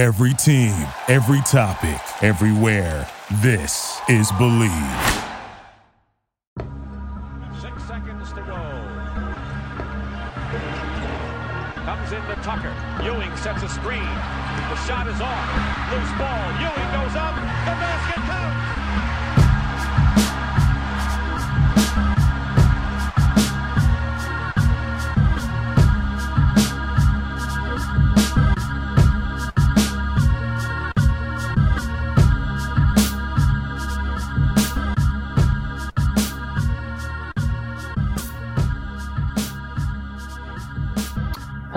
Every team, every topic, everywhere. This is Bleav. Six seconds to go. Comes into Tucker. Ewing sets a screen. The shot is off. Loose ball. Ewing goes up. The basket counts.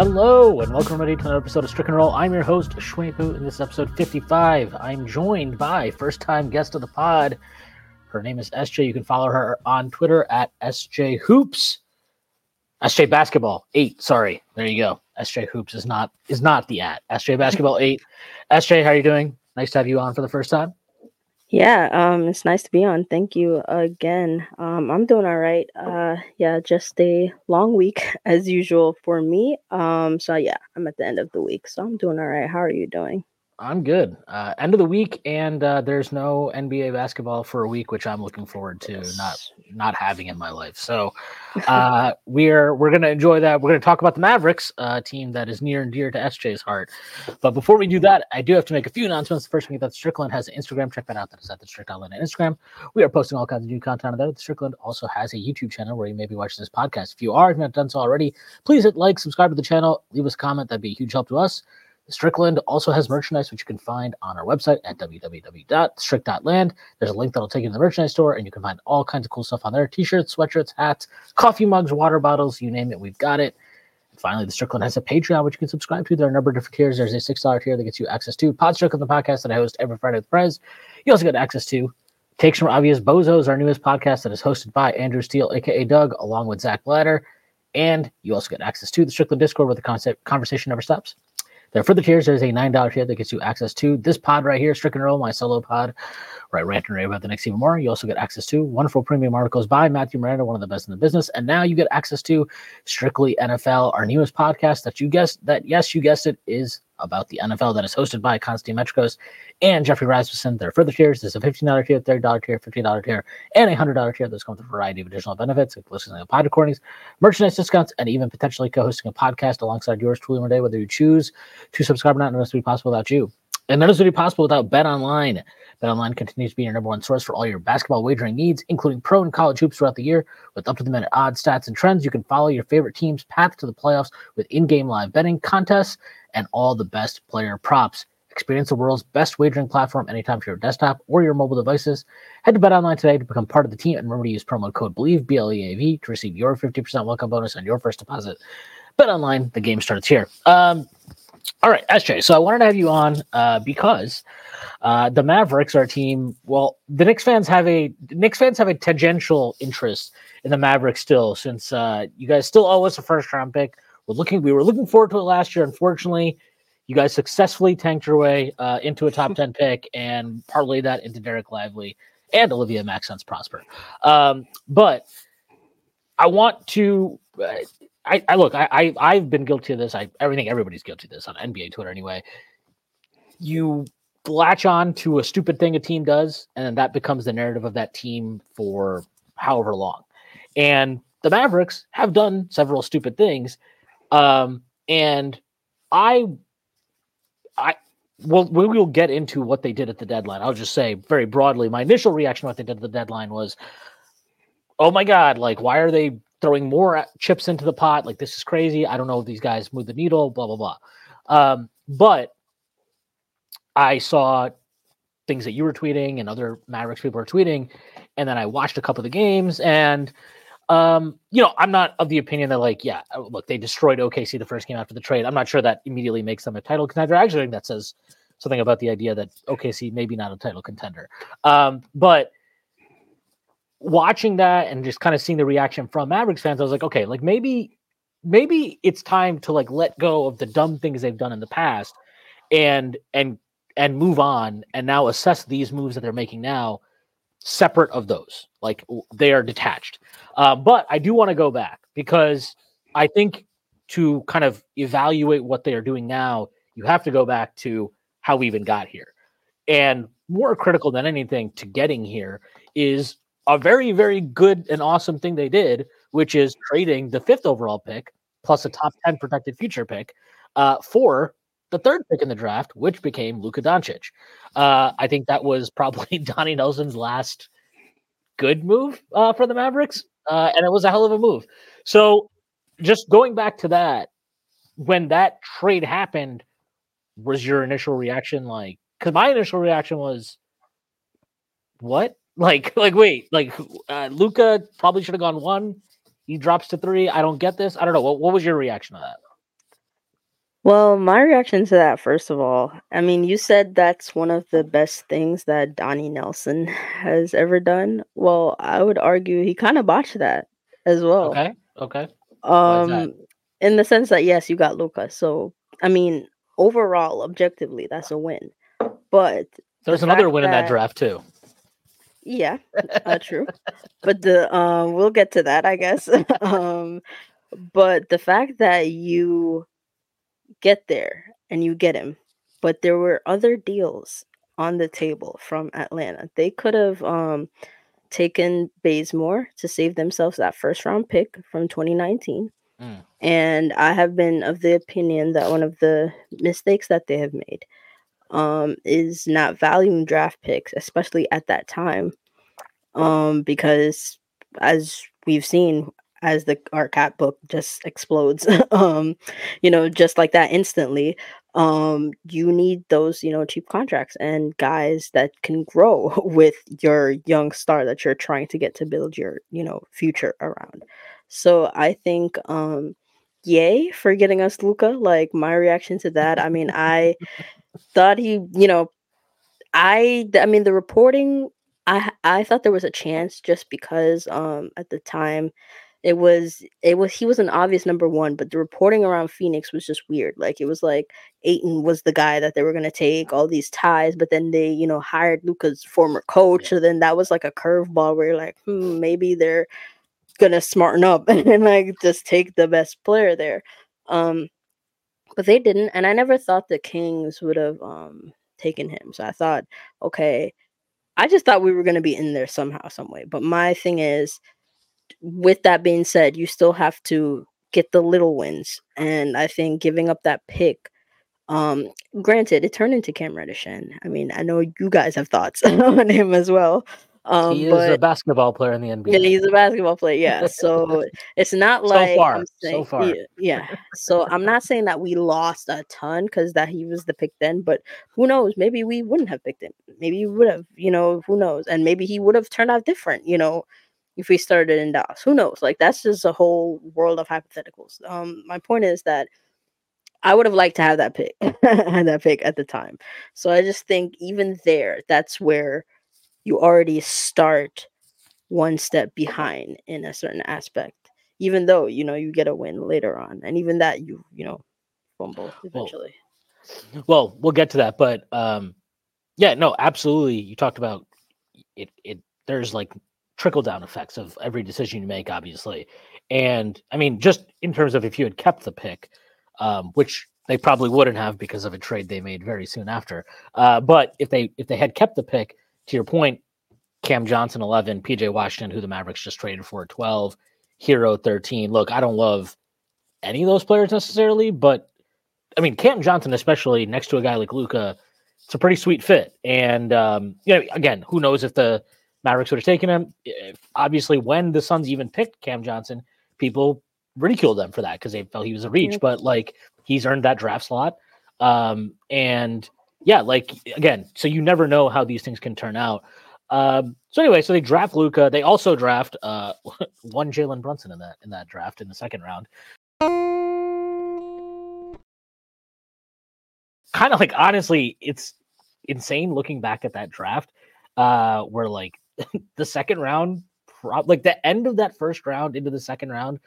Hello and welcome everybody to another episode of Strick & Roll. I'm your host, Schwaypu, and this is episode 55. I'm joined by first time guest of the pod. Her name is SJ. You can follow her on Twitter at SJ Hoops. SJ Basketball 8. Sorry. There you go. SJ Hoops is not is not the at. SJ Basketball 8. SJ, how are you doing? Nice to have you on for the first time. Yeah, um, it's nice to be on. Thank you again. Um, I'm doing all right. Uh, yeah, just a long week as usual for me. Um, so yeah, I'm at the end of the week, so I'm doing all right. How are you doing? I'm good. Uh, end of the week, and uh, there's no NBA basketball for a week, which I'm looking forward to not not having in my life. So uh, we're we're gonna enjoy that. We're gonna talk about the Mavericks, uh, team that is near and dear to SJ's heart. But before we do that, I do have to make a few announcements. The first thing that Strickland has an Instagram. Check that out. That is at the Strickland on Instagram. We are posting all kinds of new content on there. The Strickland also has a YouTube channel where you may be watching this podcast. If you are, if you've not done so already, please hit like, subscribe to the channel, leave us a comment. That'd be a huge help to us. Strickland also has merchandise, which you can find on our website at www.strict.land. There's a link that'll take you to the merchandise store, and you can find all kinds of cool stuff on there t shirts, sweatshirts, hats, coffee mugs, water bottles, you name it, we've got it. And finally, the Strickland has a Patreon, which you can subscribe to. There are a number of different tiers. There's a $6 tier that gets you access to Pod Strickland, the podcast that I host every Friday with Prez. You also get access to Takes from Obvious Bozos, our newest podcast that is hosted by Andrew Steele, aka Doug, along with Zach Blatter. And you also get access to the Strickland Discord where the concept conversation never stops. There are further tiers. There's a $9 tier that gets you access to this pod right here, Strick & Roll, my solo pod, right? Rant and rave about the next even more. You also get access to wonderful premium articles by Matthew Miranda, one of the best in the business. And now you get access to Strickly NFL, our newest podcast that you guessed that, yes, you guessed it, is about the NFL that is hosted by Constantine Metricos and Jeffrey Rasmussen. There are further tiers. There's a $15 tier, $30 tier, $50 tier, and a $100 tier. Those come with a variety of additional benefits, like listening to pod recordings, merchandise discounts, and even potentially co-hosting a podcast alongside yours truly one day, whether you choose to subscribe or not. None of this would be possible without you. And none of this would be possible without Bet Online. Bet Online continues to be your number one source for all your basketball wagering needs, including pro and college hoops throughout the year. With up to the minute odds, stats, and trends, you can follow your favorite team's path to the playoffs with in game live betting, contests, and all the best player props. Experience the world's best wagering platform anytime for your desktop or your mobile devices. Head to BetOnline today to become part of the team and remember to use promo code BLEAV, B L E A V, to receive your 50% welcome bonus on your first deposit. Bet Online, the game starts here. Um, all right, SJ. So I wanted to have you on uh, because uh, the Mavericks are a team. Well, the Knicks fans have a Knicks fans have a tangential interest in the Mavericks still, since uh, you guys still owe us a first round pick. We're looking. We were looking forward to it last year. Unfortunately, you guys successfully tanked your way uh, into a top ten pick and parlay that into Dereck Lively and Olivier-Maxence Prosper. Um, but I want to. Uh, I, I look. I, I I've been guilty of this. I everything everybody's guilty of this on NBA Twitter anyway. You latch on to a stupid thing a team does, and then that becomes the narrative of that team for however long. And the Mavericks have done several stupid things. Um, and I, I, well, we will get into what they did at the deadline. I'll just say very broadly, my initial reaction to what they did at the deadline was, oh my God, like, why are they throwing more chips into the pot? Like, this is crazy. I don't know if these guys move the needle, blah, blah, blah. Um, but I saw things that you were tweeting and other Mavericks people are tweeting. And then I watched a couple of the games and um, you know, I'm not of the opinion that like, yeah, uh, look, they destroyed OKC the first game after the trade. I'm not sure that immediately makes them a title contender. Actually, I think that says something about the idea that OKC maybe not a title contender. Um, but watching that and just kind of seeing the reaction from Mavericks fans, I was like, okay, like maybe maybe it's time to like let go of the dumb things they've done in the past and and and move on and now assess these moves that they're making now separate of those like they are detached uh, but i do want to go back because i think to kind of evaluate what they are doing now you have to go back to how we even got here. And more critical than anything to getting here is a very, very good and awesome thing they did, which is trading the fifth overall pick plus a top 10 protected future pick uh, for the third pick in the draft, which became Luka Doncic. Uh, I think that was probably Donnie Nelson's last good move uh, for the Mavericks, uh, and it was a hell of a move. So, just going back to that, when that trade happened, was your initial reaction like? Because my initial reaction was, "What? Like, like wait, like uh, Luka probably should have gone one. He drops to three. I don't get this. I don't know. What, what was your reaction to that?" Well, my reaction to that, first of all, I mean, you said that's one of the best things that Donnie Nelson has ever done. Well, I would argue he kind of botched that as well. Okay. Okay. Um, in the sense that yes, you got Luka. So I mean, overall, objectively, that's a win. But there's the another win in that that- draft too. Yeah, uh, true. But the um, we'll get to that, I guess. um, but the fact that you get there and you get him, but there were other deals on the table from Atlanta. They could have um taken Bazemore to save themselves that first round pick from 2019. Mm. And I have been of the opinion that one of the mistakes that they have made um, is not valuing draft picks, especially at that time, um, because as we've seen, as the our cat book just explodes, um, you know, just like that instantly. Um, you need those, you know, cheap contracts and guys that can grow with your young star that you're trying to get to build your, you know, future around. So I think, um, yay for getting us Luka. Like my reaction to that, I mean, I thought he, you know, I, I mean, the reporting, I, I thought there was a chance just because, um, at the time, it was it was he was an obvious number one, but the reporting around Phoenix was just weird. Like it was like Ayton was the guy that they were gonna take all these ties, but then they you know hired Luka's former coach, so then that was like a curveball where you're like, hmm, maybe they're gonna smarten up and like just take the best player there. Um, but they didn't, and I never thought the Kings would have um taken him. So I thought, okay, I just thought we were gonna be in there somehow, some way. But my thing is with that being said, you still have to get the little wins. And I think giving up that pick, um, granted, it turned into Cam Reddish. And I mean, I know you guys have thoughts on him as well. Um, he is but a basketball player in the NBA. yeah, he's a basketball player. Yeah. So it's not like So far, I'm so far. Yeah, yeah. So I'm not saying that we lost a ton because that he was the pick then, but who knows? Maybe we wouldn't have picked him. Maybe we would have, you know, who knows? And maybe he would have turned out different, you know, if we started in Dallas. Who knows? Like that's just a whole world of hypotheticals. Um, my point is that I would have liked to have that pick, had that pick at the time. So I just think even there, that's where you already start one step behind in a certain aspect. Even though you know you get a win later on, and even that you you know fumble eventually. Well, we'll get to that, but um, yeah, no, absolutely. You talked about it. It there's like trickle down effects of every decision you make, obviously, and I mean, just in terms of if you had kept the pick, um, which they probably wouldn't have because of a trade they made very soon after. Uh, but if they if they had kept the pick, to your point, Cam Johnson eleven, PJ Washington, who the Mavericks just traded for twelve, Herro thirteen. Look, I don't love any of those players necessarily, but I mean, Cam Johnson, especially next to a guy like Luka, it's a pretty sweet fit. And um, you know, again, who knows if the Mavericks would have taken him? If, obviously, when the Suns even picked Cam Johnson, people ridiculed them for that because they felt he was a reach. Mhm. But like, he's earned that draft slot. Um, and yeah, like again, so you never know how these things can turn out. Um, so anyway, so they draft Luka. They also draft uh, one Jalen Brunson in that in that draft in the second round. Kind of like honestly, it's insane looking back at that draft. Uh, where like the second round, like the end of that first round into the second round,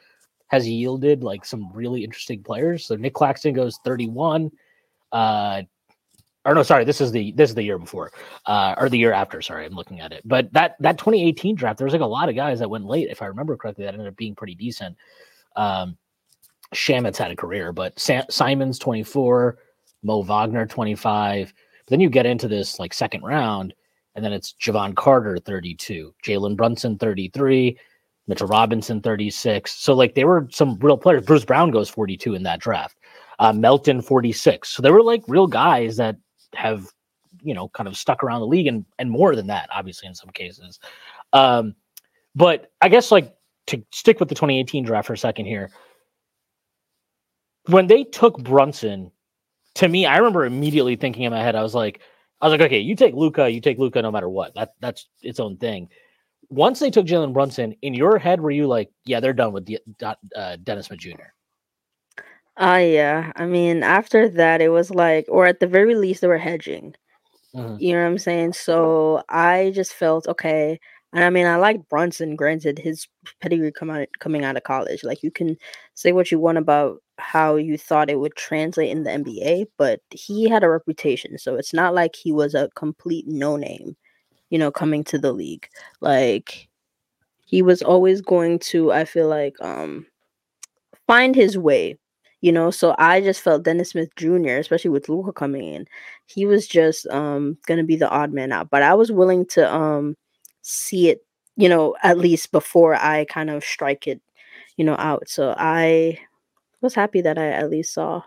has yielded like some really interesting players. So Nick Claxton goes 31. Uh, or no, sorry, this is the this is the year before, uh, or the year after. Sorry, I'm looking at it. But that that 2018 draft, there was like a lot of guys that went late, if I remember correctly, that ended up being pretty decent. Um, Shamet's had a career, but Simons 24, Mo Wagner 25, Then you get into this like second round, and then it's Jevon Carter 32, Jalen Brunson 33, Mitchell Robinson 36. So like they were some real players. Bruce Brown goes 42 in that draft. Uh, Melton 46. So they were like real guys that have you know kind of stuck around the league and and more than that, obviously in some cases. Um, but I guess like to stick with the 2018 draft for a second here. When they took Brunson, to me, I remember immediately thinking in my head, I was like, I was like, okay, you take Luka, you take Luka no matter what. That that's its own thing. Once they took Jalen Brunson, in your head, were you like, yeah, they're done with the, uh, Dennis Smith Jr. Uh yeah. I mean, after that it was like or at the very least they were hedging. Mm-hmm. You know what I'm saying? So I just felt okay. And I mean, I like Brunson. Granted, his pedigree come out coming out of college. Like you can say what you want about how you thought it would translate in the NBA, but he had a reputation. So it's not like he was a complete no name, you know, coming to the league. Like he was always going to, I feel like, um, find his way you know so i just felt dennis smith jr especially with Luka coming in he was just um gonna be the odd man out but i was willing to um see it you know at least before i kind of strike it you know out so i was happy that i at least saw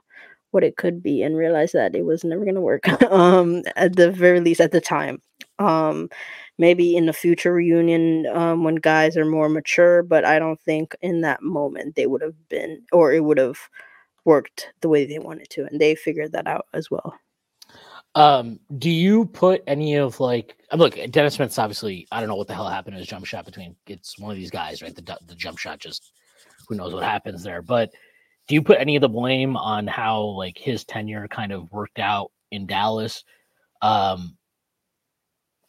what it could be and realized that it was never going to work um at the very least at the time um maybe in the future reunion um when guys are more mature but i don't think in that moment they would have been or it would have worked the way they wanted to, and they figured that out as well. Um, do you put any of like look Dennis Smith's obviously I don't know what the hell happened to his jump shot between it's one of these guys, right? The the jump shot just who knows what happens there. But do you put any of the blame on how like his tenure kind of worked out in Dallas? Um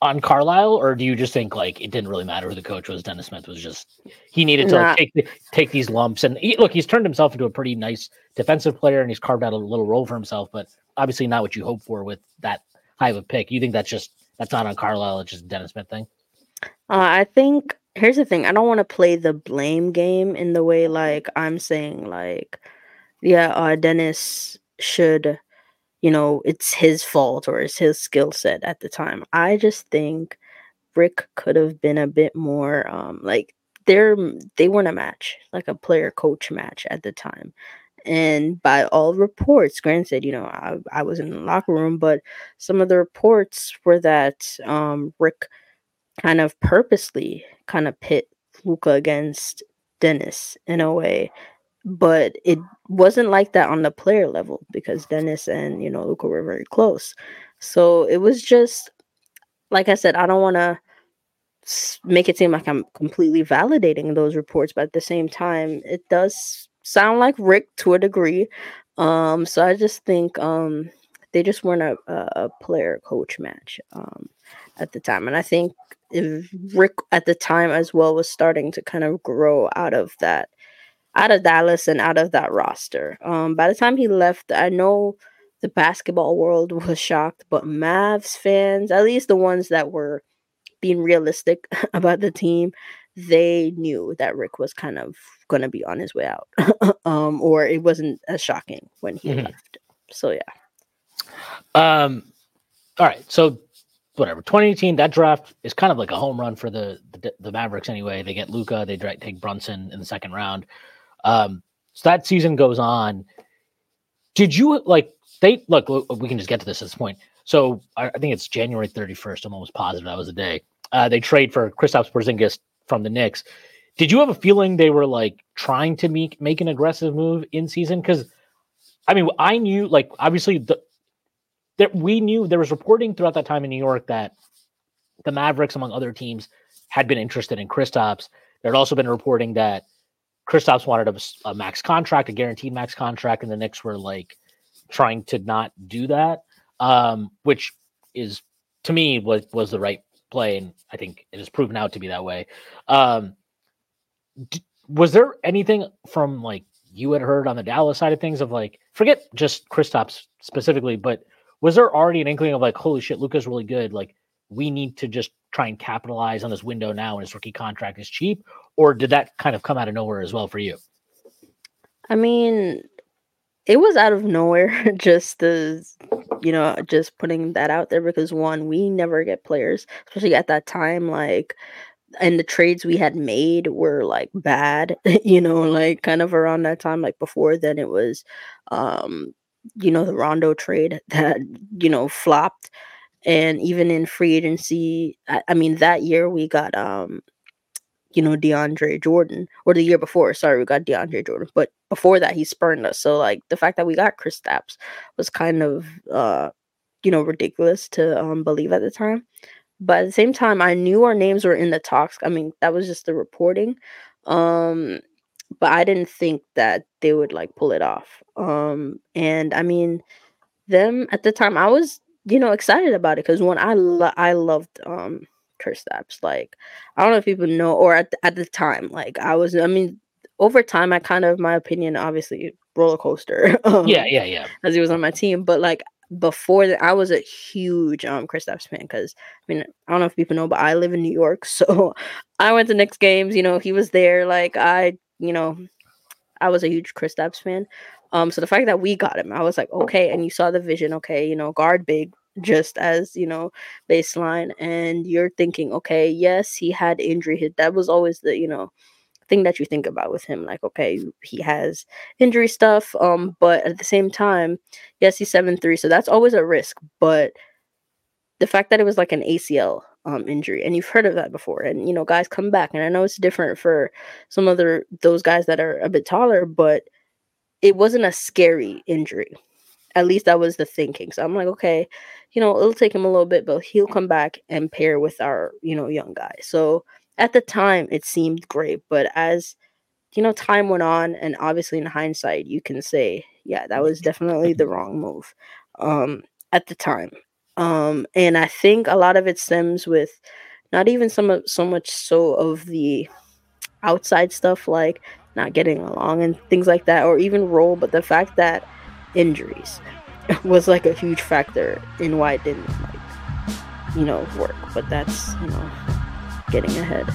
on Carlisle, or do you just think like it didn't really matter who the coach was? Dennis Smith was just he needed to like, take take these lumps, and he, look, he's turned himself into a pretty nice defensive player, and he's carved out a little role for himself. But obviously, not what you hope for with that high of a pick. You think that's just that's not on Carlisle; it's just Dennis Smith thing. Uh, I think here's the thing: I don't want to play the blame game in the way like I'm saying like, yeah, uh, Dennis should you know, it's his fault or it's his skill set at the time. I just think Rick could have been a bit more um like they're they weren't a match, like a player coach match at the time. And by all reports, granted, you know, I, I was in the locker room, but some of the reports were that um Rick kind of purposely kind of pit Luka against Dennis in a way but it wasn't like that on the player level because Dennis and you know Luca were very close. So it was just like I said, I don't want to make it seem like I'm completely validating those reports, but at the same time, it does sound like Rick to a degree. Um, so I just think um, they just weren't a, a player coach match um, at the time, and I think Rick at the time as well was starting to kind of grow out of that out of Dallas and out of that roster. Um, by the time he left, I know the basketball world was shocked, but Mavs fans, at least the ones that were being realistic about the team, they knew that Rick was kind of going to be on his way out, um, or it wasn't as shocking when he mm-hmm. left. So yeah. Um. All right. So whatever 2018 that draft is kind of like a home run for the the, the Mavericks anyway. They get Luka, they take Brunson in the second round. Um, so that season goes on. Did you like they look? We can just get to this at this point. So I, I think it's January 31st. I'm almost positive that was the day. Uh, they trade for Kristaps Porzingis from the Knicks. Did you have a feeling they were like trying to make make an aggressive move in season? Because I mean, I knew like obviously the that we knew there was reporting throughout that time in New York that the Mavericks, among other teams, had been interested in Kristaps. There had also been reporting that Kristaps wanted a, a, max contract, a guaranteed max contract, and the Knicks were like trying to not do that, um, which is to me was was the right play, and I think it has proven out to be that way. Um, d- was there anything from like you had heard on the Dallas side of things of like forget just Kristaps specifically, but was there already an inkling of like holy shit, Luka's really good, like we need to just try and capitalize on this window now and his rookie contract is cheap or did that kind of come out of nowhere as well for you? I mean it was out of nowhere just the you know just putting that out there because one we never get players especially at that time like and the trades we had made were like bad you know like kind of around that time like before then it was um you know the rondo trade that you know flopped and even in free agency I, I mean that year we got um you know, DeAndre Jordan, or the year before. Sorry, we got DeAndre Jordan, but before that, he spurned us. So like the fact that we got Kristaps was kind of, uh, you know, ridiculous to um, believe at the time. But at the same time, I knew our names were in the talks. I mean, that was just the reporting. Um, but I didn't think that they would like pull it off. Um, and I mean, them at the time, I was, you know, excited about it because when I lo- I loved um Kristaps. Like, I don't know if people know, or at the, at the time, like I was. I mean, over time, I kind of my opinion, obviously, roller coaster. um, yeah, yeah, yeah. As he was on my team, but like before that, I was a huge um Kristaps fan because I mean, I don't know if people know, but I live in New York, so I went to Knicks games. You know, he was there. Like I, you know, I was a huge Chris Kristaps fan. Um, so the fact that we got him, I was like, okay, and you saw the vision, okay, you know, guard big, just as you know baseline and you're thinking okay yes he had injury hit that was always the you know thing that you think about with him like okay he has injury stuff um but at the same time yes he's 7-3 so that's always a risk but the fact that it was like an acl um injury and you've heard of that before and you know guys come back and i know it's different for some other those guys that are a bit taller but it wasn't a scary injury at least that was the thinking. So I'm like, okay, you know, it'll take him a little bit, but he'll come back and pair with our, you know, young guy. So at the time, it seemed great, but as you know, time went on, and obviously in hindsight, you can say, yeah, that was definitely the wrong move um, at the time. Um, and I think a lot of it stems with not even some of so much so of the outside stuff like not getting along and things like that, or even role, but the fact that injuries was like a huge factor in why it didn't like you know work but that's you know getting ahead